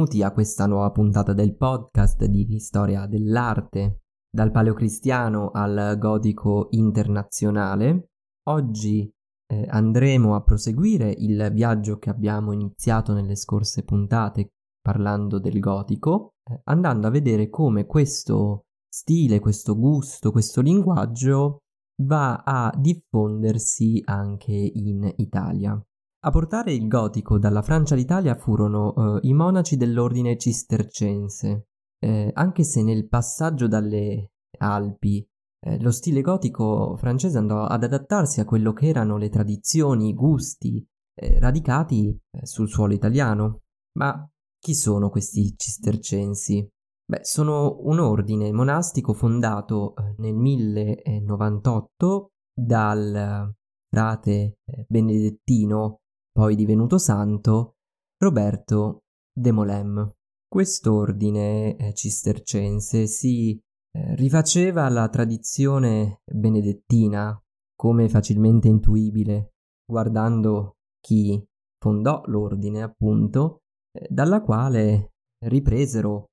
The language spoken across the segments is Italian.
benvenuti a questa nuova puntata del podcast di storia dell'arte, dal paleocristiano al gotico internazionale. Oggi eh, andremo a proseguire il viaggio che abbiamo iniziato nelle scorse puntate parlando del gotico, eh, andando a vedere come questo stile, questo gusto, questo linguaggio va a diffondersi anche in Italia. A portare il gotico dalla Francia all'Italia furono eh, i monaci dell'ordine cistercense, eh, anche se nel passaggio dalle Alpi eh, lo stile gotico francese andò ad adattarsi a quello che erano le tradizioni, i gusti eh, radicati eh, sul suolo italiano. Ma chi sono questi cistercensi? Beh, sono un ordine monastico fondato eh, nel 1098 dal frate benedettino poi divenuto santo, Roberto de Molem. Quest'ordine eh, cistercense si eh, rifaceva alla tradizione benedettina, come facilmente intuibile, guardando chi fondò l'ordine, appunto, eh, dalla quale ripresero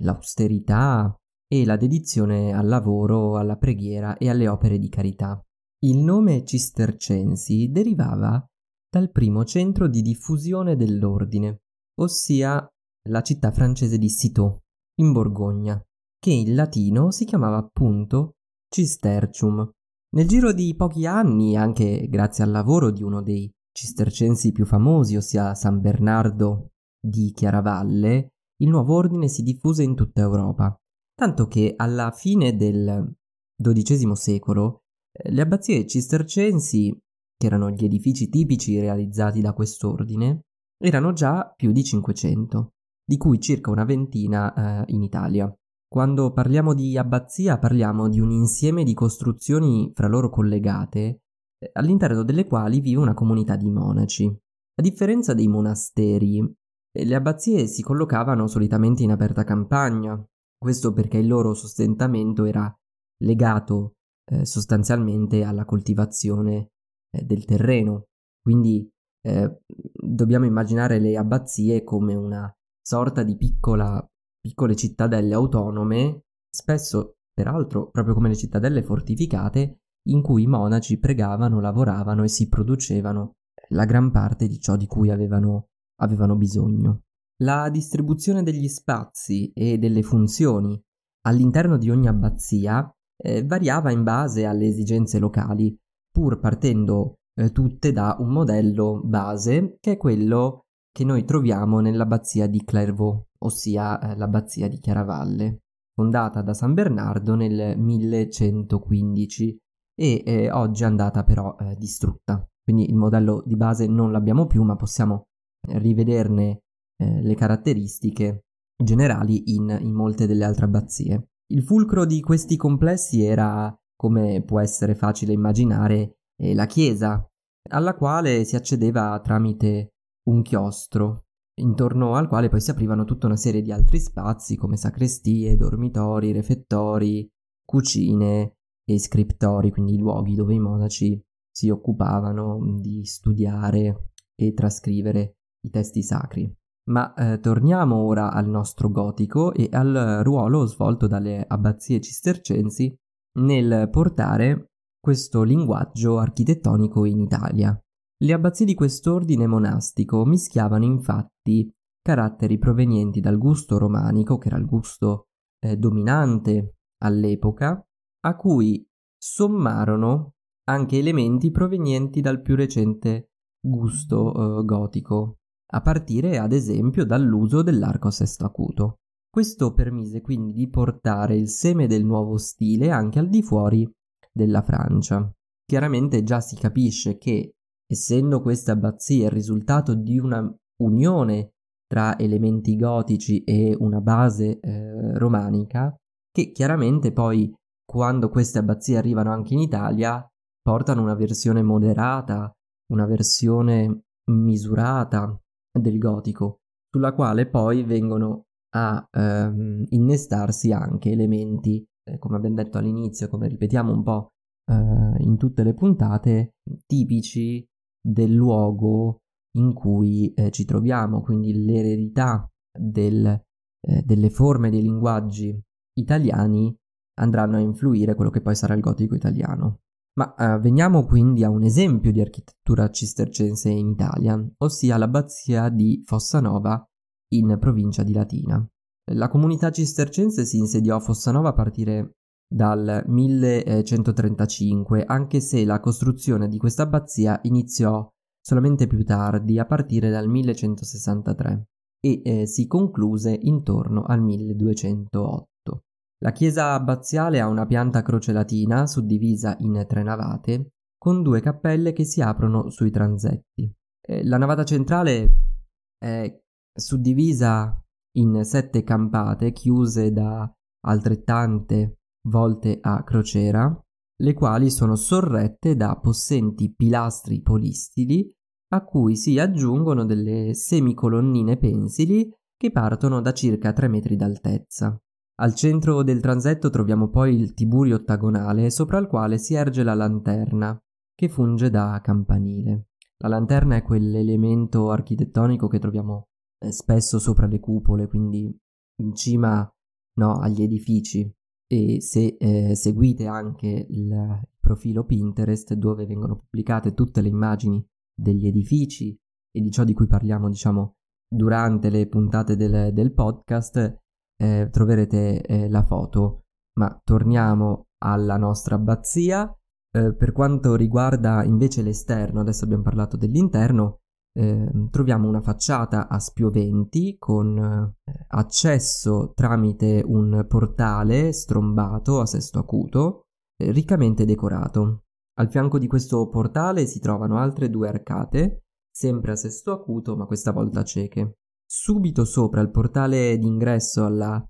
l'austerità e la dedizione al lavoro, alla preghiera e alle opere di carità. Il nome cistercensi derivava dal primo centro di diffusione dell'ordine, ossia la città francese di Citeaux, in Borgogna, che in latino si chiamava appunto Cistercium. Nel giro di pochi anni, anche grazie al lavoro di uno dei cistercensi più famosi, ossia San Bernardo di Chiaravalle, il nuovo ordine si diffuse in tutta Europa, tanto che alla fine del XII secolo eh, le abbazie cistercensi che erano gli edifici tipici realizzati da quest'ordine, erano già più di 500, di cui circa una ventina eh, in Italia. Quando parliamo di abbazia parliamo di un insieme di costruzioni fra loro collegate, eh, all'interno delle quali vive una comunità di monaci. A differenza dei monasteri, eh, le abbazie si collocavano solitamente in aperta campagna, questo perché il loro sostentamento era legato eh, sostanzialmente alla coltivazione del terreno. Quindi eh, dobbiamo immaginare le abbazie come una sorta di piccola, piccole cittadelle autonome, spesso peraltro proprio come le cittadelle fortificate, in cui i monaci pregavano, lavoravano e si producevano la gran parte di ciò di cui avevano, avevano bisogno. La distribuzione degli spazi e delle funzioni all'interno di ogni abbazia eh, variava in base alle esigenze locali, pur partendo eh, tutte da un modello base che è quello che noi troviamo nell'abbazia di Clairvaux, ossia eh, l'abbazia di Chiaravalle, fondata da San Bernardo nel 1115 e eh, oggi è andata però eh, distrutta. Quindi il modello di base non l'abbiamo più, ma possiamo rivederne eh, le caratteristiche generali in, in molte delle altre abbazie. Il fulcro di questi complessi era come può essere facile immaginare, la chiesa, alla quale si accedeva tramite un chiostro, intorno al quale poi si aprivano tutta una serie di altri spazi come sacrestie, dormitori, refettori, cucine e scriptori, quindi luoghi dove i monaci si occupavano di studiare e trascrivere i testi sacri. Ma eh, torniamo ora al nostro gotico e al ruolo svolto dalle abbazie cistercensi nel portare questo linguaggio architettonico in Italia. Le abbazie di quest'ordine monastico mischiavano infatti caratteri provenienti dal gusto romanico, che era il gusto eh, dominante all'epoca, a cui sommarono anche elementi provenienti dal più recente gusto eh, gotico, a partire ad esempio dall'uso dell'arco a sesto acuto. Questo permise quindi di portare il seme del nuovo stile anche al di fuori della Francia. Chiaramente già si capisce che, essendo questa abbazia il risultato di una unione tra elementi gotici e una base eh, romanica, che chiaramente poi quando queste abbazie arrivano anche in Italia portano una versione moderata, una versione misurata del gotico, sulla quale poi vengono a ehm, innestarsi anche elementi, eh, come abbiamo detto all'inizio, come ripetiamo un po' eh, in tutte le puntate, tipici del luogo in cui eh, ci troviamo, quindi l'eredità del, eh, delle forme dei linguaggi italiani andranno a influire quello che poi sarà il gotico italiano. Ma eh, veniamo quindi a un esempio di architettura cistercense in Italia, ossia l'abbazia di Fossanova in provincia di Latina. La comunità cistercense si insediò a Fossanova a partire dal 1135, anche se la costruzione di questa abbazia iniziò solamente più tardi, a partire dal 1163, e eh, si concluse intorno al 1208. La chiesa abbaziale ha una pianta a croce latina suddivisa in tre navate, con due cappelle che si aprono sui transetti. Eh, la navata centrale è suddivisa in sette campate chiuse da altrettante volte a crociera, le quali sono sorrette da possenti pilastri polistili a cui si aggiungono delle semicolonnine pensili che partono da circa 3 metri d'altezza. Al centro del transetto troviamo poi il tiburio ottagonale sopra il quale si erge la lanterna, che funge da campanile. La lanterna è quell'elemento architettonico che troviamo spesso sopra le cupole, quindi in cima no, agli edifici. E se eh, seguite anche il profilo Pinterest dove vengono pubblicate tutte le immagini degli edifici e di ciò di cui parliamo, diciamo, durante le puntate del, del podcast, eh, troverete eh, la foto. Ma torniamo alla nostra abbazia. Eh, per quanto riguarda invece l'esterno, adesso abbiamo parlato dell'interno, ehm, troviamo una facciata a spioventi con eh, accesso tramite un portale strombato a sesto acuto, eh, riccamente decorato. Al fianco di questo portale si trovano altre due arcate, sempre a sesto acuto, ma questa volta cieche. Subito sopra il portale d'ingresso alla,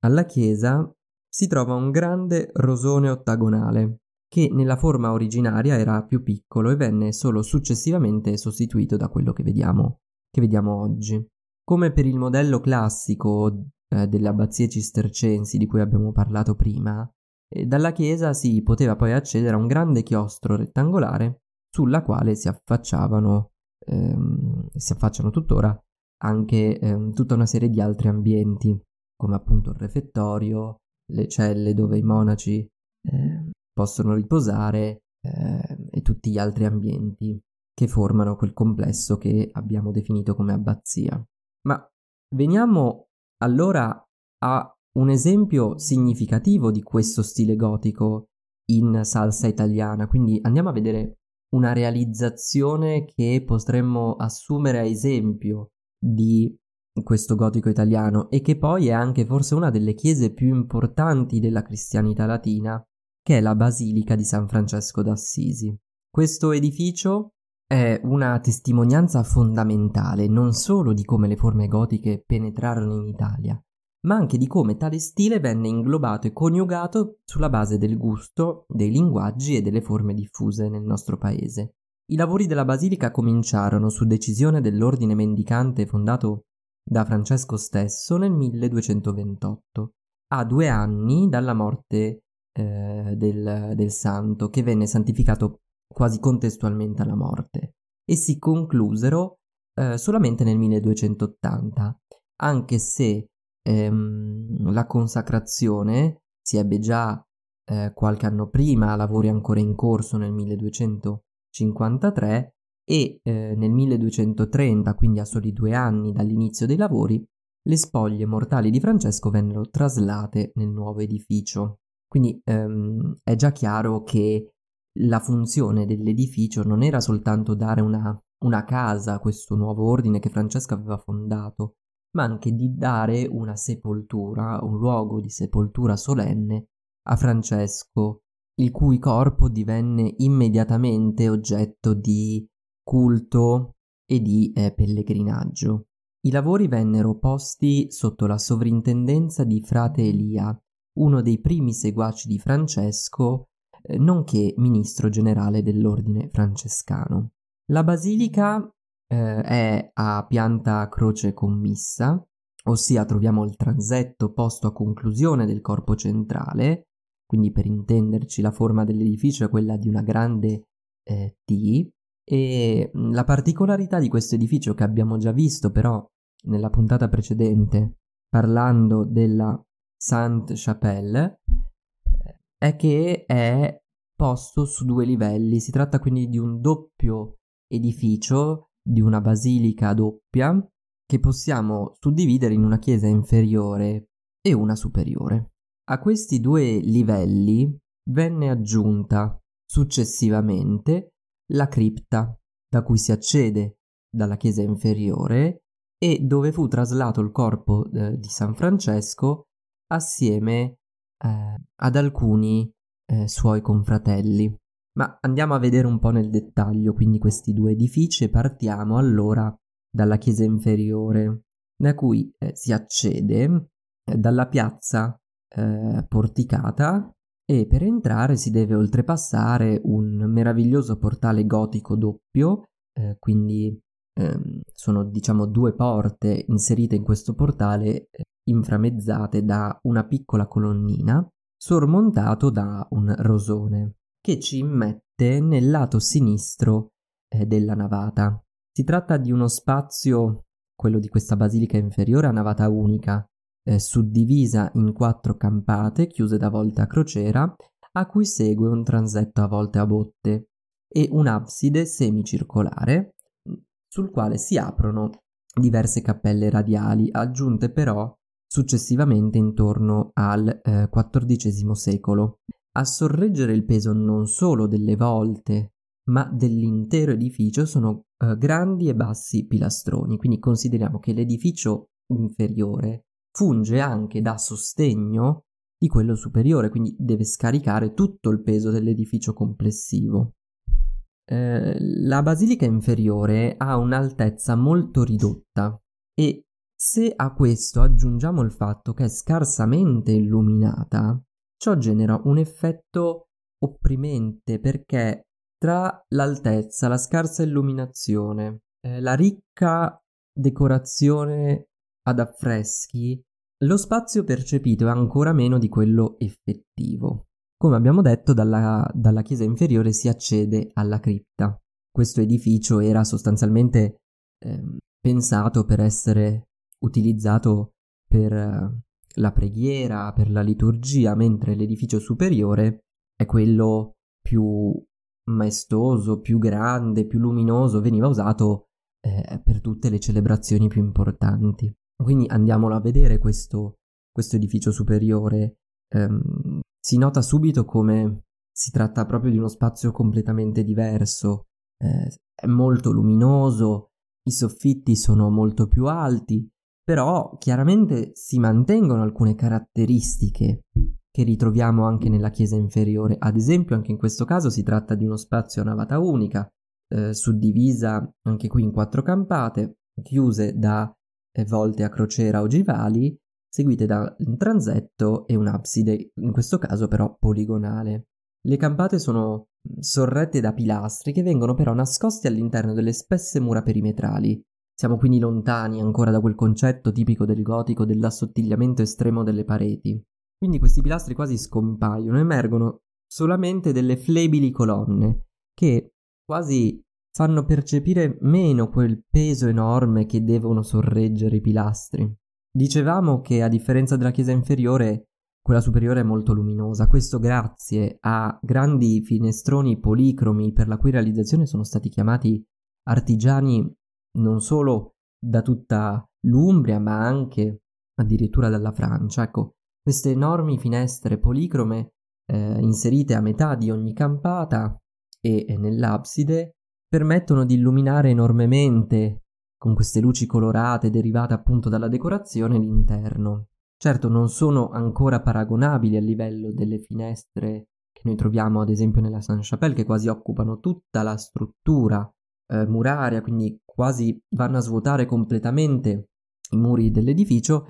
alla chiesa si trova un grande rosone ottagonale, che nella forma originaria era più piccolo e venne solo successivamente sostituito da quello che vediamo, che vediamo oggi. Come per il modello classico eh, delle abbazie cistercensi di cui abbiamo parlato prima, eh, dalla chiesa si poteva poi accedere a un grande chiostro rettangolare sulla quale si affacciavano, ehm, si affacciano tuttora anche eh, tutta una serie di altri ambienti, come appunto il refettorio, le celle dove i monaci eh, possono riposare eh, e tutti gli altri ambienti che formano quel complesso che abbiamo definito come abbazia. Ma veniamo allora a un esempio significativo di questo stile gotico in salsa italiana, quindi andiamo a vedere una realizzazione che potremmo assumere a esempio di questo gotico italiano e che poi è anche forse una delle chiese più importanti della cristianità latina, che è la Basilica di San Francesco d'Assisi. Questo edificio è una testimonianza fondamentale non solo di come le forme gotiche penetrarono in Italia, ma anche di come tale stile venne inglobato e coniugato sulla base del gusto, dei linguaggi e delle forme diffuse nel nostro paese. I lavori della basilica cominciarono su decisione dell'ordine mendicante fondato da Francesco stesso nel 1228, a due anni dalla morte eh, del, del santo, che venne santificato quasi contestualmente alla morte, e si conclusero eh, solamente nel 1280, anche se ehm, la consacrazione si ebbe già eh, qualche anno prima, lavori ancora in corso nel 1200 53 e eh, nel 1230, quindi a soli due anni dall'inizio dei lavori, le spoglie mortali di Francesco vennero traslate nel nuovo edificio. Quindi ehm, è già chiaro che la funzione dell'edificio non era soltanto dare una, una casa a questo nuovo ordine che Francesco aveva fondato, ma anche di dare una sepoltura, un luogo di sepoltura solenne a Francesco il cui corpo divenne immediatamente oggetto di culto e di eh, pellegrinaggio. I lavori vennero posti sotto la sovrintendenza di frate Elia, uno dei primi seguaci di Francesco, eh, nonché ministro generale dell'ordine francescano. La basilica eh, è a pianta croce commissa, ossia troviamo il transetto posto a conclusione del corpo centrale, quindi per intenderci la forma dell'edificio è quella di una grande eh, T e la particolarità di questo edificio che abbiamo già visto però nella puntata precedente parlando della Sainte-Chapelle è che è posto su due livelli. Si tratta quindi di un doppio edificio, di una basilica doppia, che possiamo suddividere in una chiesa inferiore e una superiore. A questi due livelli venne aggiunta successivamente la cripta, da cui si accede dalla chiesa inferiore e dove fu traslato il corpo eh, di San Francesco assieme eh, ad alcuni eh, suoi confratelli. Ma andiamo a vedere un po' nel dettaglio quindi questi due edifici e partiamo allora dalla chiesa inferiore, da cui eh, si accede eh, dalla piazza eh, porticata e per entrare si deve oltrepassare un meraviglioso portale gotico doppio, eh, quindi ehm, sono diciamo due porte inserite in questo portale eh, inframezzate da una piccola colonnina sormontato da un rosone che ci immette nel lato sinistro eh, della navata. Si tratta di uno spazio, quello di questa basilica inferiore a navata unica, eh, suddivisa in quattro campate chiuse da volte a crociera, a cui segue un transetto a volte a botte e un'abside semicircolare sul quale si aprono diverse cappelle radiali, aggiunte però successivamente intorno al eh, XIV secolo. A sorreggere il peso non solo delle volte, ma dell'intero edificio sono eh, grandi e bassi pilastroni, quindi consideriamo che l'edificio inferiore funge anche da sostegno di quello superiore, quindi deve scaricare tutto il peso dell'edificio complessivo. Eh, la basilica inferiore ha un'altezza molto ridotta e se a questo aggiungiamo il fatto che è scarsamente illuminata, ciò genera un effetto opprimente perché tra l'altezza, la scarsa illuminazione, eh, la ricca decorazione ad affreschi, lo spazio percepito è ancora meno di quello effettivo. Come abbiamo detto, dalla, dalla chiesa inferiore si accede alla cripta. Questo edificio era sostanzialmente eh, pensato per essere utilizzato per eh, la preghiera, per la liturgia, mentre l'edificio superiore è quello più maestoso, più grande, più luminoso, veniva usato eh, per tutte le celebrazioni più importanti. Quindi andiamolo a vedere questo, questo edificio superiore. Um, si nota subito come si tratta proprio di uno spazio completamente diverso. Eh, è molto luminoso, i soffitti sono molto più alti, però chiaramente si mantengono alcune caratteristiche che ritroviamo anche nella chiesa inferiore. Ad esempio, anche in questo caso si tratta di uno spazio a navata unica, eh, suddivisa anche qui in quattro campate, chiuse da eh, volte a crociera ogivali, seguite da un transetto e un'abside, in questo caso però poligonale. Le campate sono sorrette da pilastri che vengono però nascosti all'interno delle spesse mura perimetrali, siamo quindi lontani ancora da quel concetto tipico del gotico dell'assottigliamento estremo delle pareti. Quindi questi pilastri quasi scompaiono, emergono solamente delle flebili colonne, che quasi fanno percepire meno quel peso enorme che devono sorreggere i pilastri. Dicevamo che a differenza della chiesa inferiore, quella superiore è molto luminosa, questo grazie a grandi finestroni policromi per la cui realizzazione sono stati chiamati artigiani non solo da tutta l'Umbria, ma anche addirittura dalla Francia. Ecco, queste enormi finestre policrome eh, inserite a metà di ogni campata e, e nell'abside permettono di illuminare enormemente con queste luci colorate derivate appunto dalla decorazione l'interno. Certo non sono ancora paragonabili a livello delle finestre che noi troviamo ad esempio nella Sainte-Chapelle che quasi occupano tutta la struttura eh, muraria, quindi quasi vanno a svuotare completamente i muri dell'edificio,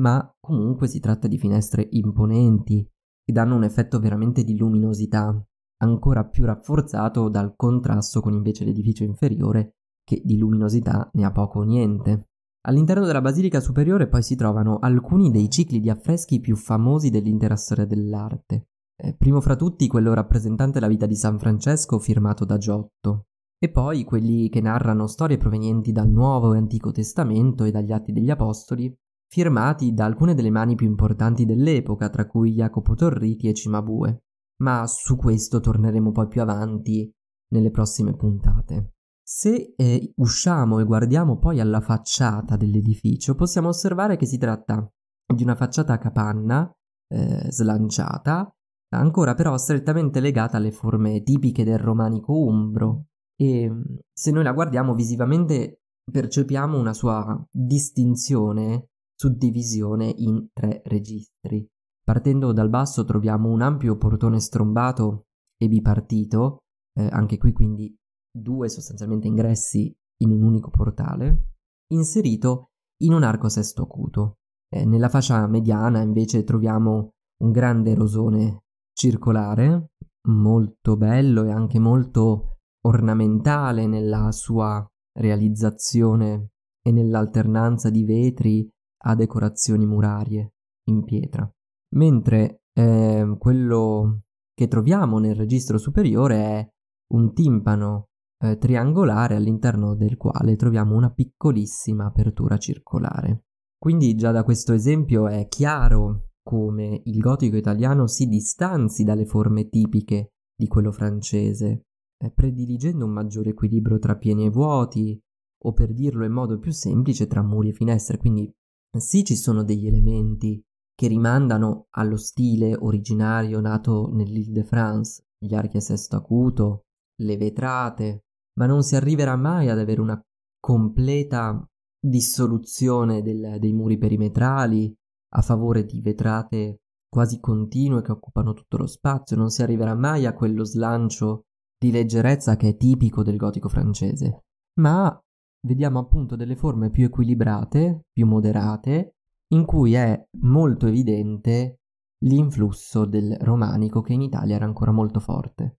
ma comunque si tratta di finestre imponenti che danno un effetto veramente di luminosità, ancora più rafforzato dal contrasto con invece l'edificio inferiore che di luminosità ne ha poco o niente. All'interno della basilica superiore poi si trovano alcuni dei cicli di affreschi più famosi dell'intera storia dell'arte. Eh, primo fra tutti quello rappresentante la vita di San Francesco firmato da Giotto. e poi quelli che narrano storie provenienti dal Nuovo e Antico Testamento e dagli Atti degli Apostoli, firmati da alcune delle mani più importanti dell'epoca, tra cui Jacopo Torriti e Cimabue. Ma su questo torneremo poi più avanti nelle prossime puntate. Se eh, usciamo e guardiamo poi alla facciata dell'edificio, possiamo osservare che si tratta di una facciata a capanna, eh, slanciata, ancora però strettamente legata alle forme tipiche del romanico umbro, e mm, se noi la guardiamo visivamente percepiamo una sua distinzione, suddivisione in tre registri. Partendo dal basso troviamo un ampio portone strombato e bipartito, eh, anche qui quindi due sostanzialmente ingressi in un unico portale, inserito in un arco sesto acuto. Eh, nella fascia mediana invece troviamo un grande rosone circolare, molto bello e anche molto ornamentale nella sua realizzazione e nell'alternanza di vetri a decorazioni murarie in pietra, mentre eh, quello che troviamo nel registro superiore è un timpano eh, triangolare all'interno del quale troviamo una piccolissima apertura circolare. Quindi già da questo esempio è chiaro come il gotico italiano si distanzi dalle forme tipiche di quello francese eh, prediligendo un maggiore equilibrio tra pieni e vuoti, o per dirlo in modo più semplice, tra muri e finestre. Quindi sì, ci sono degli elementi che rimandano allo stile originario nato nell'Île-de-France, gli archi a sesto acuto, le vetrate, ma non si arriverà mai ad avere una completa dissoluzione del, dei muri perimetrali a favore di vetrate quasi continue che occupano tutto lo spazio, non si arriverà mai a quello slancio di leggerezza che è tipico del gotico francese, ma vediamo appunto delle forme più equilibrate, più moderate, in cui è molto evidente l'influsso del romanico che in Italia era ancora molto forte.